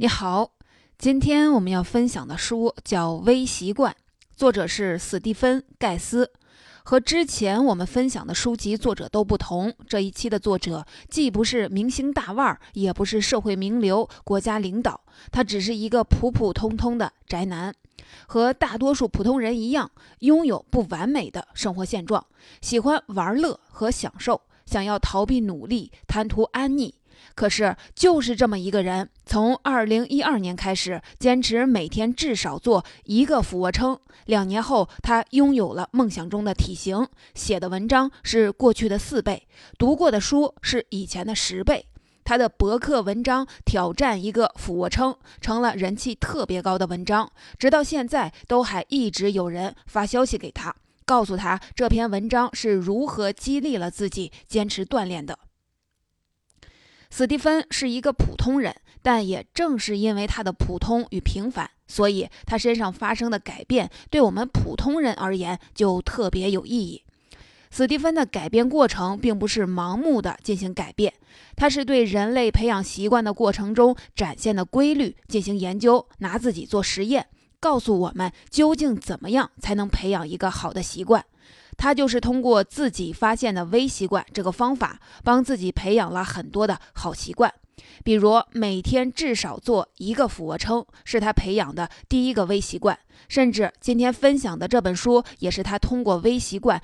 你好，今天我们要分享的书叫《微习惯》，作者是史蒂芬·盖斯。和之前我们分享的书籍作者都不同，这一期的作者既不是明星大腕，也不是社会名流、国家领导，他只是一个普普通通的宅男，和大多数普通人一样，拥有不完美的生活现状，喜欢玩乐和享受，想要逃避努力，贪图安逸。可是，就是这么一个人，从二零一二年开始，坚持每天至少做一个俯卧撑。两年后，他拥有了梦想中的体型，写的文章是过去的四倍，读过的书是以前的十倍。他的博客文章挑战一个俯卧撑，成了人气特别高的文章，直到现在都还一直有人发消息给他，告诉他这篇文章是如何激励了自己坚持锻炼的。斯蒂芬是一个普通人，但也正是因为他的普通与平凡，所以他身上发生的改变对我们普通人而言就特别有意义。斯蒂芬的改变过程并不是盲目的进行改变，他是对人类培养习惯的过程中展现的规律进行研究，拿自己做实验，告诉我们究竟怎么样才能培养一个好的习惯。他就是通过自己发现的微习惯这个方法，帮自己培养了很多的好习惯。比如每天至少做一个俯卧撑，是他培养的第一个微习惯。甚至今天分享的这本书，也是他通过微习惯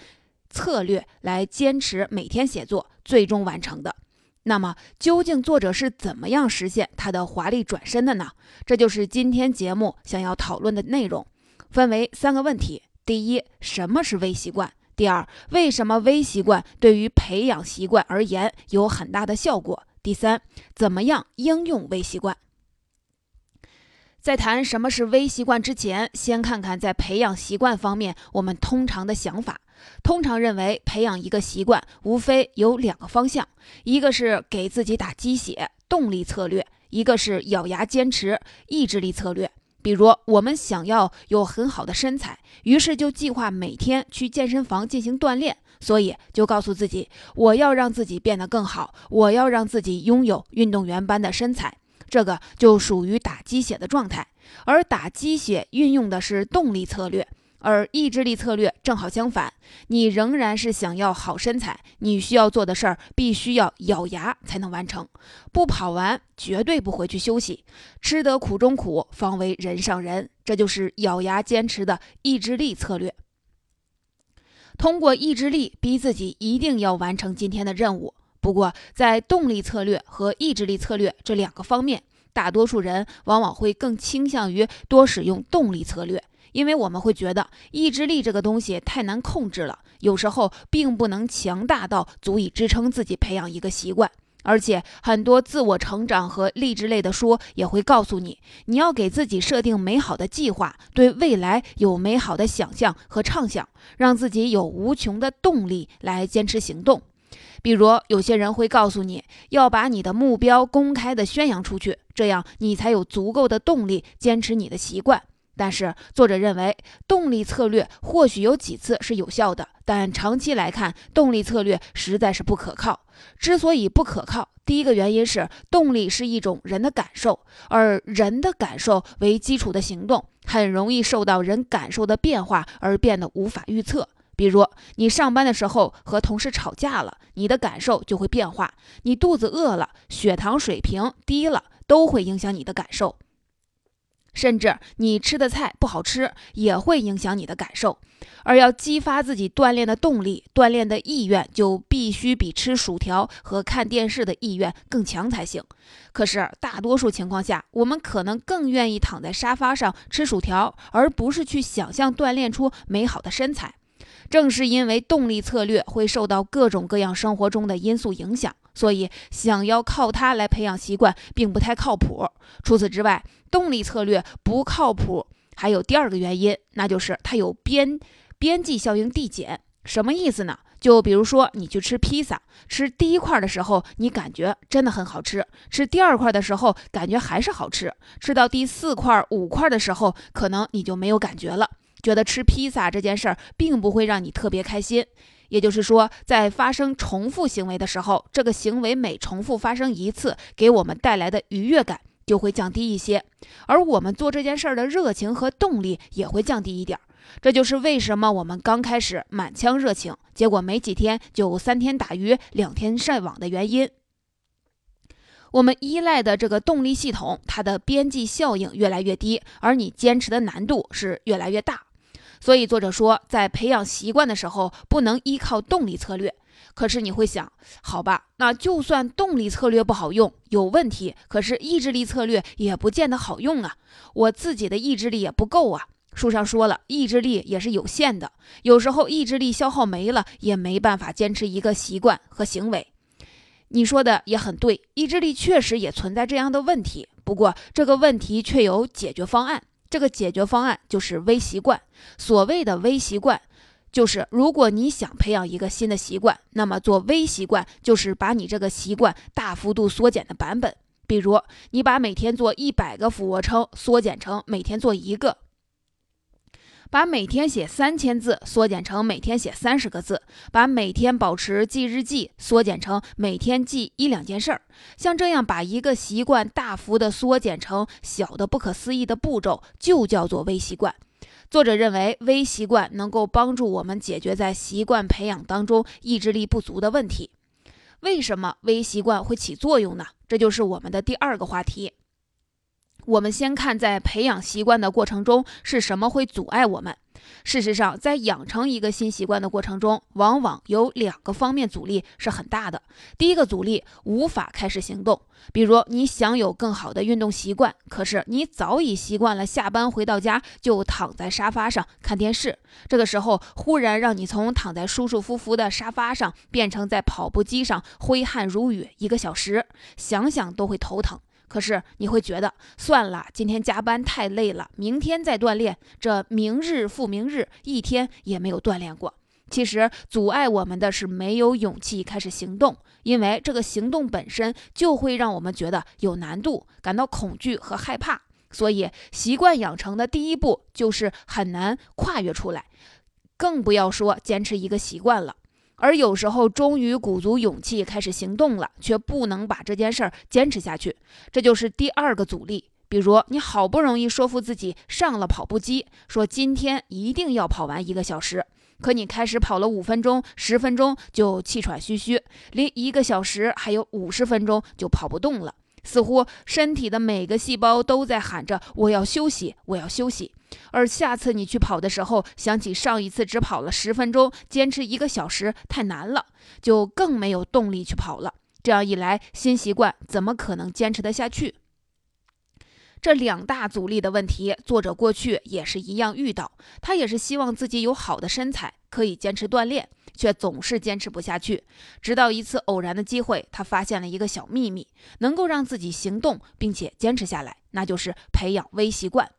策略来坚持每天写作，最终完成的。那么，究竟作者是怎么样实现他的华丽转身的呢？这就是今天节目想要讨论的内容，分为三个问题：第一，什么是微习惯？第二，为什么微习惯对于培养习惯而言有很大的效果？第三，怎么样应用微习惯？在谈什么是微习惯之前，先看看在培养习惯方面我们通常的想法。通常认为，培养一个习惯无非有两个方向：一个是给自己打鸡血动力策略，一个是咬牙坚持意志力策略。比如，我们想要有很好的身材，于是就计划每天去健身房进行锻炼，所以就告诉自己，我要让自己变得更好，我要让自己拥有运动员般的身材。这个就属于打鸡血的状态，而打鸡血运用的是动力策略。而意志力策略正好相反，你仍然是想要好身材，你需要做的事儿必须要咬牙才能完成，不跑完绝对不回去休息，吃得苦中苦，方为人上人，这就是咬牙坚持的意志力策略。通过意志力逼自己一定要完成今天的任务。不过，在动力策略和意志力策略这两个方面，大多数人往往会更倾向于多使用动力策略。因为我们会觉得意志力这个东西太难控制了，有时候并不能强大到足以支撑自己培养一个习惯。而且很多自我成长和励志类的书也会告诉你，你要给自己设定美好的计划，对未来有美好的想象和畅想，让自己有无穷的动力来坚持行动。比如，有些人会告诉你要把你的目标公开的宣扬出去，这样你才有足够的动力坚持你的习惯。但是，作者认为，动力策略或许有几次是有效的，但长期来看，动力策略实在是不可靠。之所以不可靠，第一个原因是动力是一种人的感受，而人的感受为基础的行动，很容易受到人感受的变化而变得无法预测。比如，你上班的时候和同事吵架了，你的感受就会变化；你肚子饿了，血糖水平低了，都会影响你的感受。甚至你吃的菜不好吃，也会影响你的感受。而要激发自己锻炼的动力、锻炼的意愿，就必须比吃薯条和看电视的意愿更强才行。可是大多数情况下，我们可能更愿意躺在沙发上吃薯条，而不是去想象锻炼出美好的身材。正是因为动力策略会受到各种各样生活中的因素影响。所以，想要靠它来培养习惯，并不太靠谱。除此之外，动力策略不靠谱，还有第二个原因，那就是它有边边际效应递减。什么意思呢？就比如说，你去吃披萨，吃第一块的时候，你感觉真的很好吃；吃第二块的时候，感觉还是好吃；吃到第四块、五块的时候，可能你就没有感觉了，觉得吃披萨这件事儿并不会让你特别开心。也就是说，在发生重复行为的时候，这个行为每重复发生一次，给我们带来的愉悦感就会降低一些，而我们做这件事儿的热情和动力也会降低一点。这就是为什么我们刚开始满腔热情，结果没几天就三天打鱼两天晒网的原因。我们依赖的这个动力系统，它的边际效应越来越低，而你坚持的难度是越来越大。所以作者说，在培养习惯的时候，不能依靠动力策略。可是你会想，好吧，那就算动力策略不好用，有问题，可是意志力策略也不见得好用啊。我自己的意志力也不够啊。书上说了，意志力也是有限的，有时候意志力消耗没了，也没办法坚持一个习惯和行为。你说的也很对，意志力确实也存在这样的问题，不过这个问题却有解决方案。这个解决方案就是微习惯。所谓的微习惯，就是如果你想培养一个新的习惯，那么做微习惯就是把你这个习惯大幅度缩减的版本。比如，你把每天做一百个俯卧撑缩减成每天做一个。把每天写三千字缩减成每天写三十个字，把每天保持记日记缩减成每天记一两件事儿。像这样把一个习惯大幅的缩减成小的不可思议的步骤，就叫做微习惯。作者认为，微习惯能够帮助我们解决在习惯培养当中意志力不足的问题。为什么微习惯会起作用呢？这就是我们的第二个话题。我们先看，在培养习惯的过程中是什么会阻碍我们。事实上，在养成一个新习惯的过程中，往往有两个方面阻力是很大的。第一个阻力，无法开始行动。比如，你想有更好的运动习惯，可是你早已习惯了下班回到家就躺在沙发上看电视。这个时候，忽然让你从躺在舒舒服服的沙发上变成在跑步机上挥汗如雨一个小时，想想都会头疼。可是你会觉得算了，今天加班太累了，明天再锻炼。这明日复明日，一天也没有锻炼过。其实阻碍我们的是没有勇气开始行动，因为这个行动本身就会让我们觉得有难度，感到恐惧和害怕。所以习惯养成的第一步就是很难跨越出来，更不要说坚持一个习惯了。而有时候，终于鼓足勇气开始行动了，却不能把这件事儿坚持下去，这就是第二个阻力。比如，你好不容易说服自己上了跑步机，说今天一定要跑完一个小时，可你开始跑了五分钟、十分钟就气喘吁吁，离一个小时还有五十分钟就跑不动了。似乎身体的每个细胞都在喊着“我要休息，我要休息”。而下次你去跑的时候，想起上一次只跑了十分钟，坚持一个小时太难了，就更没有动力去跑了。这样一来，新习惯怎么可能坚持得下去？这两大阻力的问题，作者过去也是一样遇到。他也是希望自己有好的身材，可以坚持锻炼。却总是坚持不下去，直到一次偶然的机会，他发现了一个小秘密，能够让自己行动并且坚持下来，那就是培养微习惯。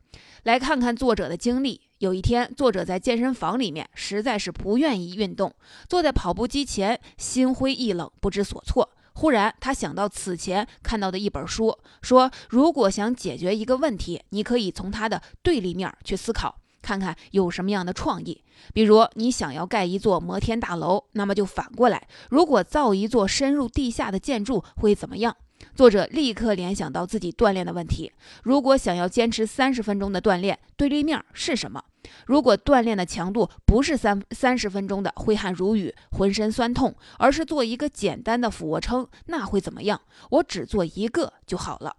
来看看作者的经历。有一天，作者在健身房里面实在是不愿意运动，坐在跑步机前，心灰意冷，不知所措。忽然，他想到此前看到的一本书，说如果想解决一个问题，你可以从它的对立面去思考。看看有什么样的创意，比如你想要盖一座摩天大楼，那么就反过来，如果造一座深入地下的建筑会怎么样？作者立刻联想到自己锻炼的问题，如果想要坚持三十分钟的锻炼，对立面是什么？如果锻炼的强度不是三三十分钟的挥汗如雨、浑身酸痛，而是做一个简单的俯卧撑，那会怎么样？我只做一个就好了。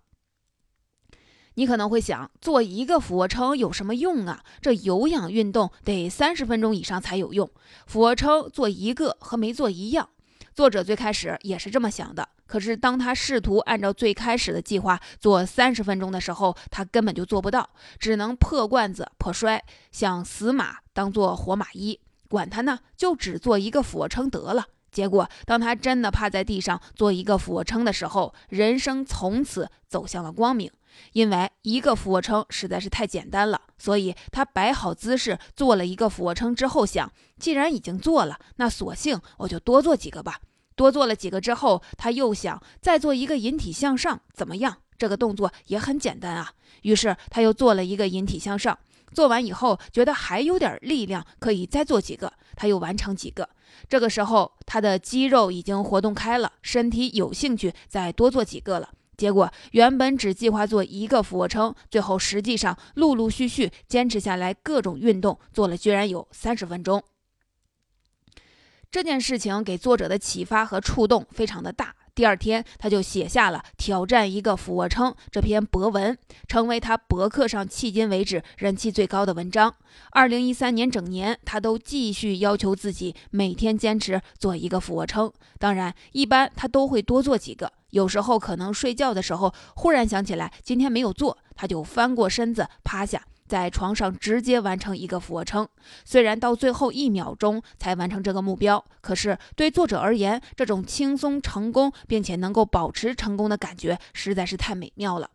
你可能会想，做一个俯卧撑有什么用啊？这有氧运动得三十分钟以上才有用，俯卧撑做一个和没做一样。作者最开始也是这么想的，可是当他试图按照最开始的计划做三十分钟的时候，他根本就做不到，只能破罐子破摔，像死马当做活马医，管他呢，就只做一个俯卧撑得了。结果，当他真的趴在地上做一个俯卧撑的时候，人生从此走向了光明。因为一个俯卧撑实在是太简单了，所以他摆好姿势做了一个俯卧撑之后，想，既然已经做了，那索性我就多做几个吧。多做了几个之后，他又想再做一个引体向上，怎么样？这个动作也很简单啊。于是他又做了一个引体向上，做完以后觉得还有点力量，可以再做几个，他又完成几个。这个时候他的肌肉已经活动开了，身体有兴趣再多做几个了。结果原本只计划做一个俯卧撑，最后实际上陆陆续续坚持下来，各种运动做了居然有三十分钟。这件事情给作者的启发和触动非常的大。第二天，他就写下了挑战一个俯卧撑这篇博文，成为他博客上迄今为止人气最高的文章。二零一三年整年，他都继续要求自己每天坚持做一个俯卧撑。当然，一般他都会多做几个。有时候可能睡觉的时候忽然想起来今天没有做，他就翻过身子趴下。在床上直接完成一个俯卧撑，虽然到最后一秒钟才完成这个目标，可是对作者而言，这种轻松成功并且能够保持成功的感觉实在是太美妙了。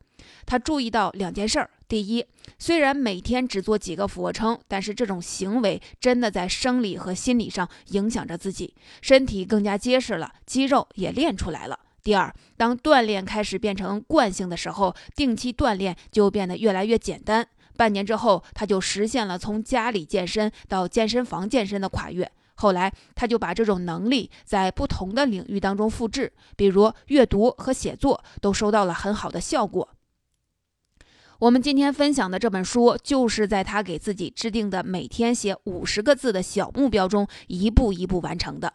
他注意到两件事儿：第一，虽然每天只做几个俯卧撑，但是这种行为真的在生理和心理上影响着自己，身体更加结实了，肌肉也练出来了。第二，当锻炼开始变成惯性的时候，定期锻炼就变得越来越简单。半年之后，他就实现了从家里健身到健身房健身的跨越。后来，他就把这种能力在不同的领域当中复制，比如阅读和写作，都收到了很好的效果。我们今天分享的这本书，就是在他给自己制定的每天写五十个字的小目标中，一步一步完成的。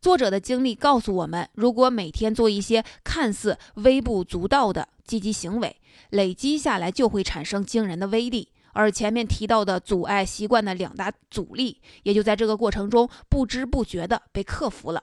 作者的经历告诉我们，如果每天做一些看似微不足道的积极行为，累积下来就会产生惊人的威力。而前面提到的阻碍习惯的两大阻力，也就在这个过程中不知不觉地被克服了。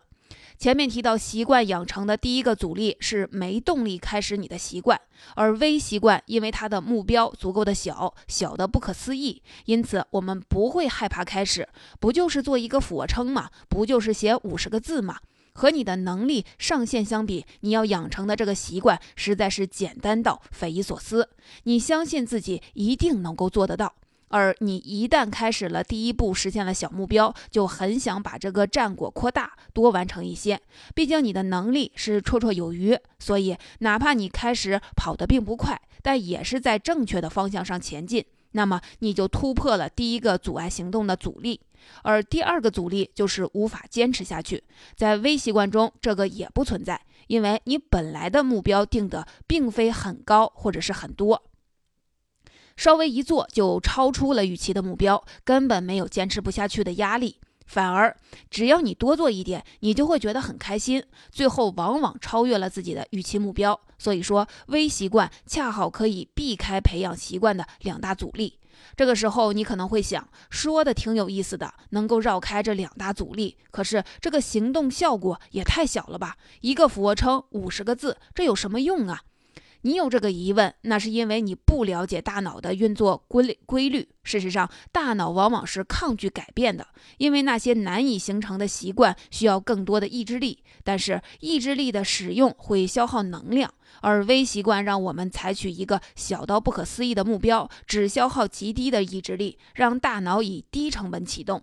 前面提到习惯养成的第一个阻力是没动力开始你的习惯，而微习惯因为它的目标足够的小，小的不可思议，因此我们不会害怕开始。不就是做一个俯卧撑吗？不就是写五十个字吗？和你的能力上限相比，你要养成的这个习惯实在是简单到匪夷所思。你相信自己一定能够做得到，而你一旦开始了第一步，实现了小目标，就很想把这个战果扩大，多完成一些。毕竟你的能力是绰绰有余，所以哪怕你开始跑得并不快，但也是在正确的方向上前进。那么你就突破了第一个阻碍行动的阻力，而第二个阻力就是无法坚持下去。在微习惯中，这个也不存在，因为你本来的目标定的并非很高或者是很多，稍微一做就超出了预期的目标，根本没有坚持不下去的压力。反而，只要你多做一点，你就会觉得很开心，最后往往超越了自己的预期目标。所以说，微习惯恰好可以避开培养习惯的两大阻力。这个时候，你可能会想，说的挺有意思的，能够绕开这两大阻力，可是这个行动效果也太小了吧？一个俯卧撑，五十个字，这有什么用啊？你有这个疑问，那是因为你不了解大脑的运作规规律。事实上，大脑往往是抗拒改变的，因为那些难以形成的习惯需要更多的意志力。但是，意志力的使用会消耗能量，而微习惯让我们采取一个小到不可思议的目标，只消耗极低的意志力，让大脑以低成本启动。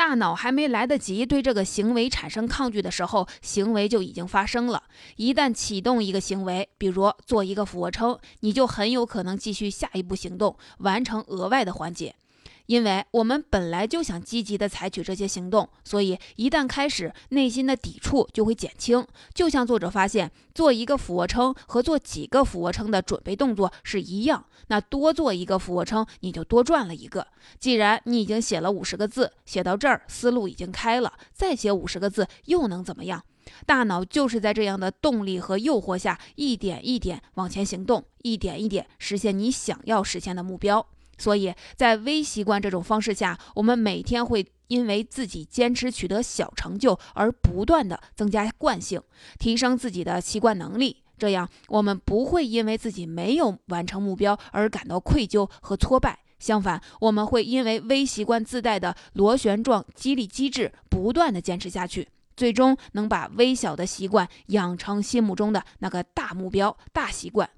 大脑还没来得及对这个行为产生抗拒的时候，行为就已经发生了。一旦启动一个行为，比如做一个俯卧撑，你就很有可能继续下一步行动，完成额外的环节。因为我们本来就想积极的采取这些行动，所以一旦开始，内心的抵触就会减轻。就像作者发现，做一个俯卧撑和做几个俯卧撑的准备动作是一样，那多做一个俯卧撑，你就多赚了一个。既然你已经写了五十个字，写到这儿思路已经开了，再写五十个字又能怎么样？大脑就是在这样的动力和诱惑下，一点一点往前行动，一点一点实现你想要实现的目标。所以在微习惯这种方式下，我们每天会因为自己坚持取得小成就而不断的增加惯性，提升自己的习惯能力。这样，我们不会因为自己没有完成目标而感到愧疚和挫败。相反，我们会因为微习惯自带的螺旋状激励机制，不断的坚持下去，最终能把微小的习惯养成心目中的那个大目标、大习惯。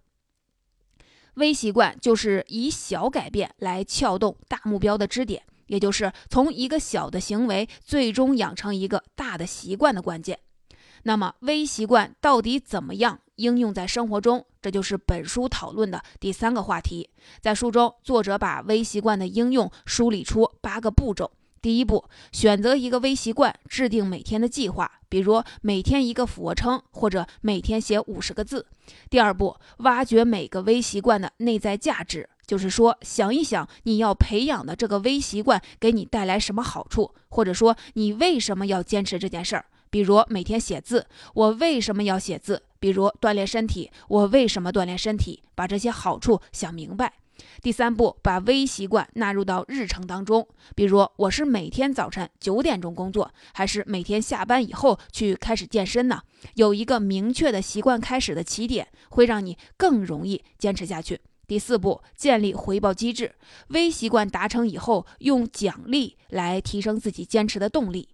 微习惯就是以小改变来撬动大目标的支点，也就是从一个小的行为最终养成一个大的习惯的关键。那么，微习惯到底怎么样应用在生活中？这就是本书讨论的第三个话题。在书中，作者把微习惯的应用梳理出八个步骤。第一步，选择一个微习惯，制定每天的计划，比如每天一个俯卧撑，或者每天写五十个字。第二步，挖掘每个微习惯的内在价值，就是说，想一想你要培养的这个微习惯给你带来什么好处，或者说你为什么要坚持这件事儿。比如每天写字，我为什么要写字？比如锻炼身体，我为什么锻炼身体？把这些好处想明白。第三步，把微习惯纳入到日程当中。比如我是每天早晨九点钟工作，还是每天下班以后去开始健身呢？有一个明确的习惯开始的起点，会让你更容易坚持下去。第四步，建立回报机制。微习惯达成以后，用奖励来提升自己坚持的动力。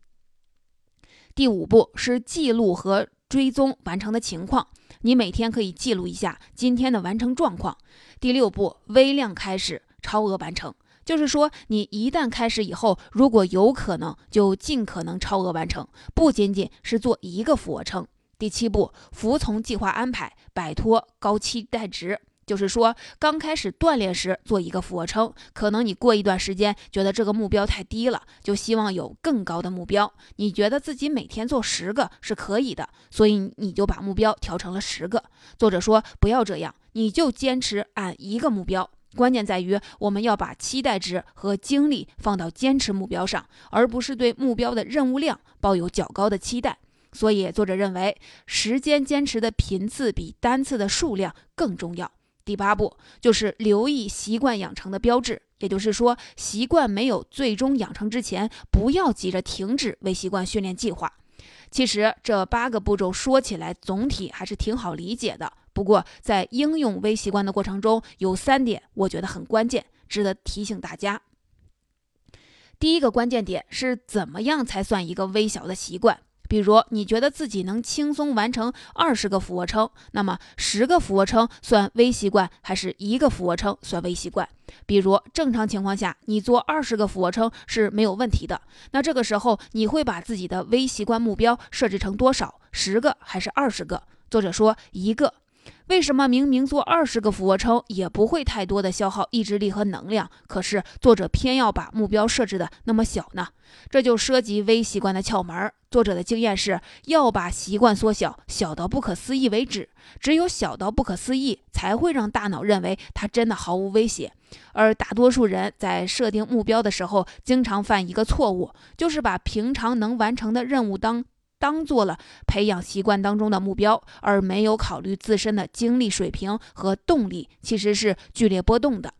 第五步是记录和追踪完成的情况，你每天可以记录一下今天的完成状况。第六步，微量开始，超额完成，就是说你一旦开始以后，如果有可能，就尽可能超额完成，不仅仅是做一个俯卧撑。第七步，服从计划安排，摆脱高期待值。就是说，刚开始锻炼时做一个俯卧撑，可能你过一段时间觉得这个目标太低了，就希望有更高的目标。你觉得自己每天做十个是可以的，所以你就把目标调成了十个。作者说不要这样，你就坚持按一个目标。关键在于我们要把期待值和精力放到坚持目标上，而不是对目标的任务量抱有较高的期待。所以作者认为，时间坚持的频次比单次的数量更重要。第八步就是留意习惯养成的标志，也就是说，习惯没有最终养成之前，不要急着停止微习惯训练计划。其实这八个步骤说起来总体还是挺好理解的，不过在应用微习惯的过程中，有三点我觉得很关键，值得提醒大家。第一个关键点是怎么样才算一个微小的习惯？比如你觉得自己能轻松完成二十个俯卧撑，那么十个俯卧撑算微习惯，还是一个俯卧撑算微习惯？比如正常情况下，你做二十个俯卧撑是没有问题的。那这个时候你会把自己的微习惯目标设置成多少？十个还是二十个？作者说一个。为什么明明做二十个俯卧撑也不会太多的消耗意志力和能量，可是作者偏要把目标设置的那么小呢？这就涉及微习惯的窍门。作者的经验是要把习惯缩小，小到不可思议为止。只有小到不可思议，才会让大脑认为它真的毫无威胁。而大多数人在设定目标的时候，经常犯一个错误，就是把平常能完成的任务当。当做了培养习惯当中的目标，而没有考虑自身的精力水平和动力，其实是剧烈波动的。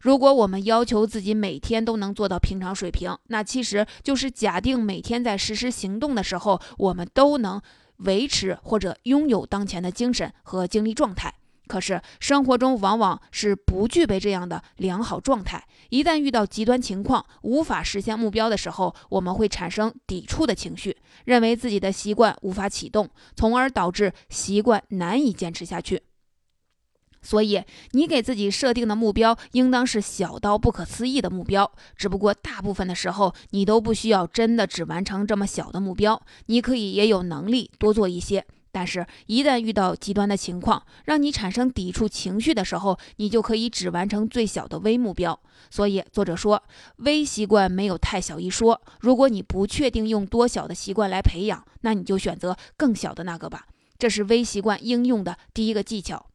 如果我们要求自己每天都能做到平常水平，那其实就是假定每天在实施行动的时候，我们都能维持或者拥有当前的精神和精力状态。可是生活中往往是不具备这样的良好状态。一旦遇到极端情况，无法实现目标的时候，我们会产生抵触的情绪，认为自己的习惯无法启动，从而导致习惯难以坚持下去。所以，你给自己设定的目标应当是小到不可思议的目标。只不过，大部分的时候，你都不需要真的只完成这么小的目标，你可以也有能力多做一些。但是，一旦遇到极端的情况，让你产生抵触情绪的时候，你就可以只完成最小的微目标。所以，作者说，微习惯没有太小一说。如果你不确定用多小的习惯来培养，那你就选择更小的那个吧。这是微习惯应用的第一个技巧。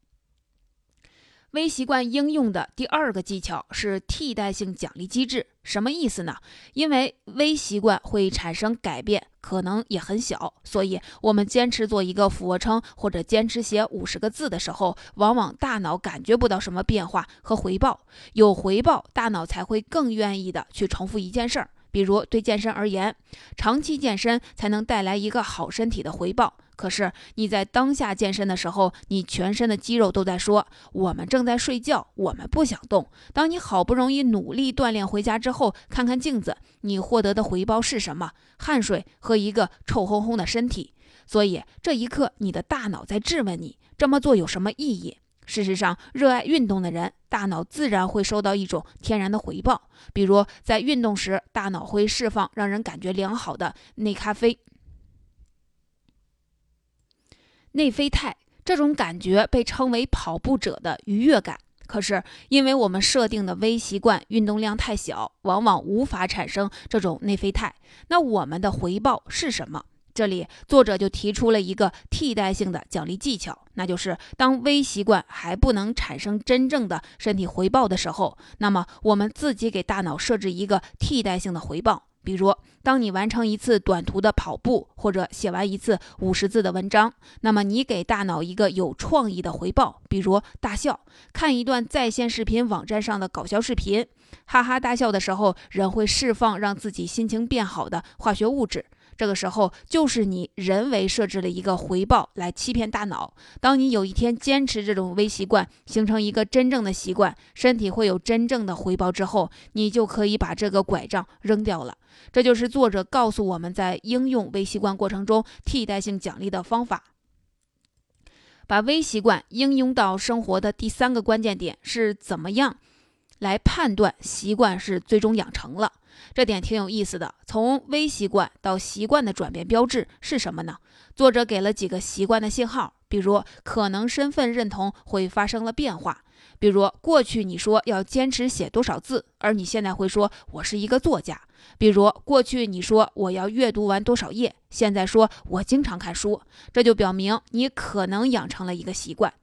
微习惯应用的第二个技巧是替代性奖励机制，什么意思呢？因为微习惯会产生改变，可能也很小，所以我们坚持做一个俯卧撑或者坚持写五十个字的时候，往往大脑感觉不到什么变化和回报。有回报，大脑才会更愿意的去重复一件事儿。比如对健身而言，长期健身才能带来一个好身体的回报。可是你在当下健身的时候，你全身的肌肉都在说：“我们正在睡觉，我们不想动。”当你好不容易努力锻炼回家之后，看看镜子，你获得的回报是什么？汗水和一个臭烘烘的身体。所以这一刻，你的大脑在质问你：这么做有什么意义？事实上，热爱运动的人，大脑自然会收到一种天然的回报，比如在运动时，大脑会释放让人感觉良好的内咖啡。内啡肽这种感觉被称为跑步者的愉悦感。可是因为我们设定的微习惯运动量太小，往往无法产生这种内啡肽。那我们的回报是什么？这里作者就提出了一个替代性的奖励技巧，那就是当微习惯还不能产生真正的身体回报的时候，那么我们自己给大脑设置一个替代性的回报。比如，当你完成一次短途的跑步，或者写完一次五十字的文章，那么你给大脑一个有创意的回报，比如大笑，看一段在线视频网站上的搞笑视频，哈哈大笑的时候，人会释放让自己心情变好的化学物质。这个时候，就是你人为设置了一个回报来欺骗大脑。当你有一天坚持这种微习惯，形成一个真正的习惯，身体会有真正的回报之后，你就可以把这个拐杖扔掉了。这就是作者告诉我们在应用微习惯过程中替代性奖励的方法。把微习惯应用到生活的第三个关键点是怎么样来判断习惯是最终养成了。这点挺有意思的。从微习惯到习惯的转变标志是什么呢？作者给了几个习惯的信号，比如可能身份认同会发生了变化，比如过去你说要坚持写多少字，而你现在会说我是一个作家；比如过去你说我要阅读完多少页，现在说我经常看书，这就表明你可能养成了一个习惯。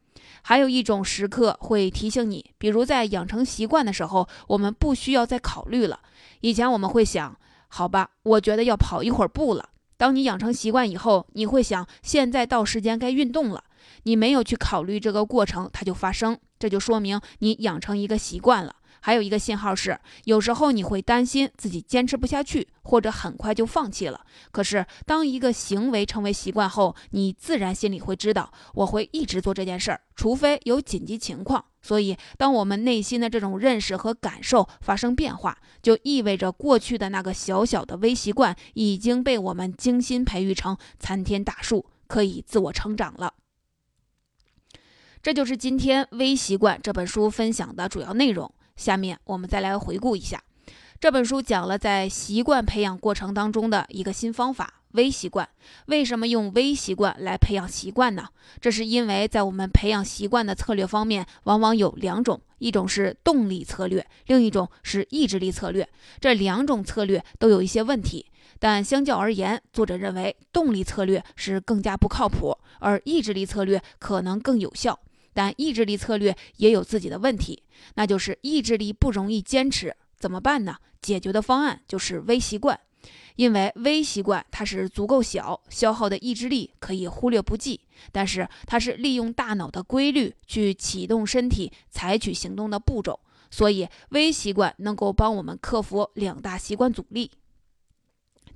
还有一种时刻会提醒你，比如在养成习惯的时候，我们不需要再考虑了。以前我们会想，好吧，我觉得要跑一会儿步了。当你养成习惯以后，你会想，现在到时间该运动了。你没有去考虑这个过程，它就发生，这就说明你养成一个习惯了。还有一个信号是，有时候你会担心自己坚持不下去，或者很快就放弃了。可是，当一个行为成为习惯后，你自然心里会知道，我会一直做这件事儿，除非有紧急情况。所以，当我们内心的这种认识和感受发生变化，就意味着过去的那个小小的微习惯已经被我们精心培育成参天大树，可以自我成长了。这就是今天《微习惯》这本书分享的主要内容。下面我们再来回顾一下这本书讲了在习惯培养过程当中的一个新方法——微习惯。为什么用微习惯来培养习惯呢？这是因为在我们培养习惯的策略方面，往往有两种：一种是动力策略，另一种是意志力策略。这两种策略都有一些问题，但相较而言，作者认为动力策略是更加不靠谱，而意志力策略可能更有效。但意志力策略也有自己的问题，那就是意志力不容易坚持，怎么办呢？解决的方案就是微习惯，因为微习惯它是足够小，消耗的意志力可以忽略不计，但是它是利用大脑的规律去启动身体采取行动的步骤，所以微习惯能够帮我们克服两大习惯阻力：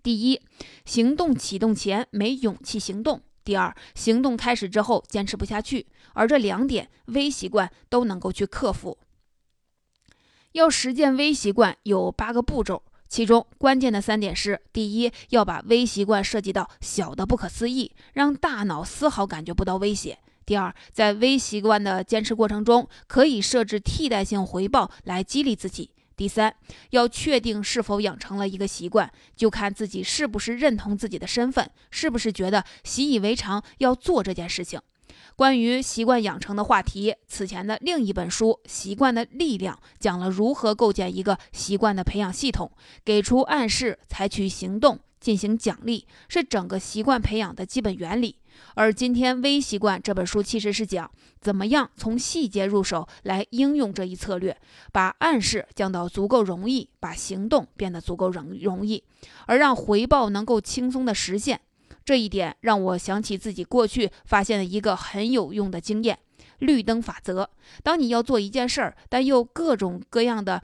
第一，行动启动前没勇气行动。第二，行动开始之后坚持不下去，而这两点微习惯都能够去克服。要实践微习惯有八个步骤，其中关键的三点是：第一，要把微习惯设计到小的不可思议，让大脑丝毫感觉不到威胁；第二，在微习惯的坚持过程中，可以设置替代性回报来激励自己。第三，要确定是否养成了一个习惯，就看自己是不是认同自己的身份，是不是觉得习以为常要做这件事情。关于习惯养成的话题，此前的另一本书《习惯的力量》讲了如何构建一个习惯的培养系统，给出暗示，采取行动。进行奖励是整个习惯培养的基本原理，而今天《微习惯》这本书其实是讲怎么样从细节入手来应用这一策略，把暗示降到足够容易，把行动变得足够容容易，而让回报能够轻松的实现。这一点让我想起自己过去发现的一个很有用的经验——绿灯法则。当你要做一件事儿，但又各种各样的。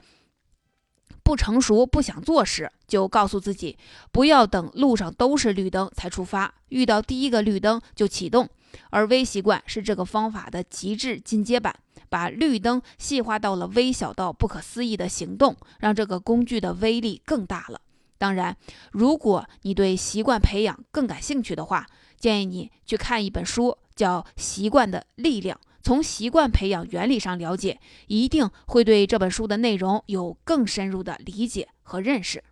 不成熟、不想做时，就告诉自己不要等路上都是绿灯才出发，遇到第一个绿灯就启动。而微习惯是这个方法的极致进阶版，把绿灯细化到了微小到不可思议的行动，让这个工具的威力更大了。当然，如果你对习惯培养更感兴趣的话，建议你去看一本书，叫《习惯的力量》。从习惯培养原理上了解，一定会对这本书的内容有更深入的理解和认识。